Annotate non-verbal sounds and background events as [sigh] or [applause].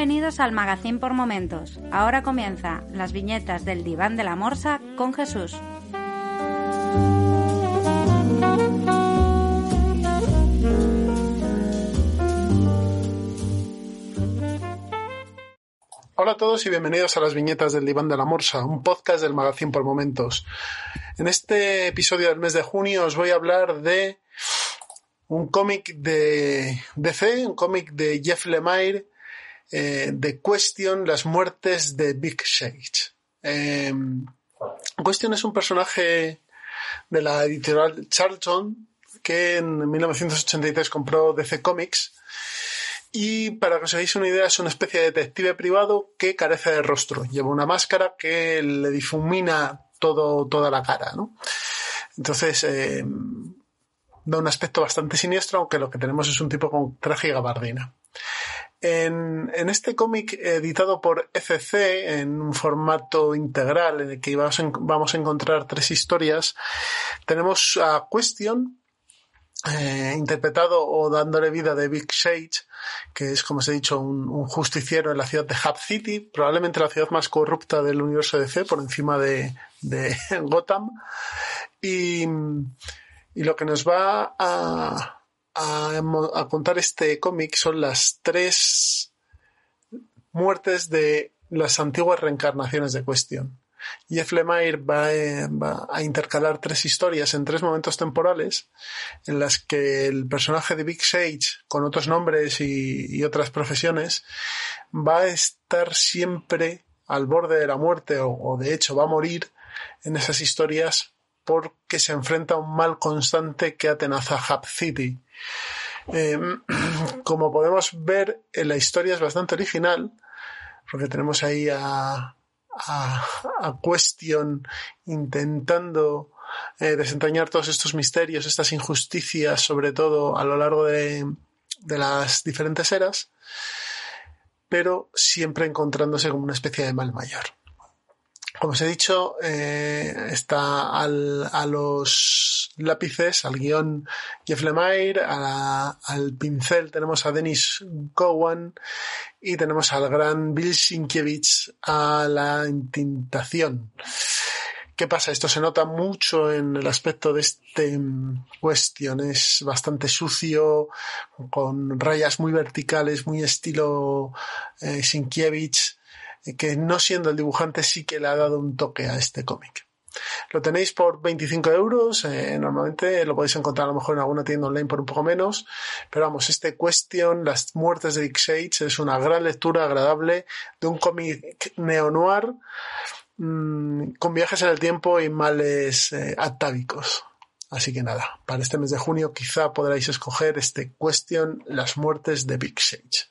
Bienvenidos al Magazine por Momentos. Ahora comienza las viñetas del diván de la morsa con Jesús. Hola a todos y bienvenidos a las viñetas del Diván de la Morsa, un podcast del Magazine por Momentos. En este episodio del mes de junio os voy a hablar de un cómic de DC, un cómic de Jeff Lemire, eh, de Question, las muertes de Big Shade. Eh, Question es un personaje de la editorial Charlton que en 1983 compró DC Comics y para que os hagáis una idea, es una especie de detective privado que carece de rostro. Lleva una máscara que le difumina todo, toda la cara, ¿no? Entonces, eh, da un aspecto bastante siniestro, aunque lo que tenemos es un tipo con traje y gabardina. En, en este cómic editado por ECC en un formato integral en el que vamos a, encontrar tres historias, tenemos a Question, eh, interpretado o dándole vida de Big Shade, que es, como os he dicho, un, un, justiciero en la ciudad de Hub City, probablemente la ciudad más corrupta del universo DC, por encima de, de [laughs] Gotham. Y, y, lo que nos va a, a, a contar este cómic son las tres muertes de las antiguas reencarnaciones de Question. Jeff Lemire va, eh, va, a intercalar tres historias en tres momentos temporales en las que el personaje de Big Sage, con otros nombres y, otras profesiones, va a estar siempre al borde de la muerte o de hecho va a morir en esas historias porque se enfrenta a un mal constante que atenaza Hub City. Eh, [clears throat] como podemos ver, la historia es bastante original, porque tenemos ahí a, a, a Question intentando eh, desentrañar todos estos misterios, estas injusticias, sobre todo a lo largo de, de las diferentes eras, pero siempre encontrándose como una especie de mal mayor. Como os he dicho, eh, está al, a los lápices, al guion Jeff Lemire, a, al pincel tenemos a Dennis Cowan y tenemos al gran Bill Sienkiewicz a la intintación. ¿Qué pasa? Esto se nota mucho en el aspecto de este cuestión. Es bastante sucio, con rayas muy verticales, muy estilo eh, Sienkiewicz que no siendo el dibujante sí que le ha dado un toque a este cómic. Lo tenéis por 25 euros, eh, normalmente lo podéis encontrar a lo mejor en alguna tienda online por un poco menos, pero vamos, este Question, Las muertes de X-Age, es una gran lectura agradable de un cómic neo-noir mmm, con viajes en el tiempo y males eh, atávicos. Así que nada, para este mes de junio quizá podréis escoger este Question, Las muertes de Big Sage.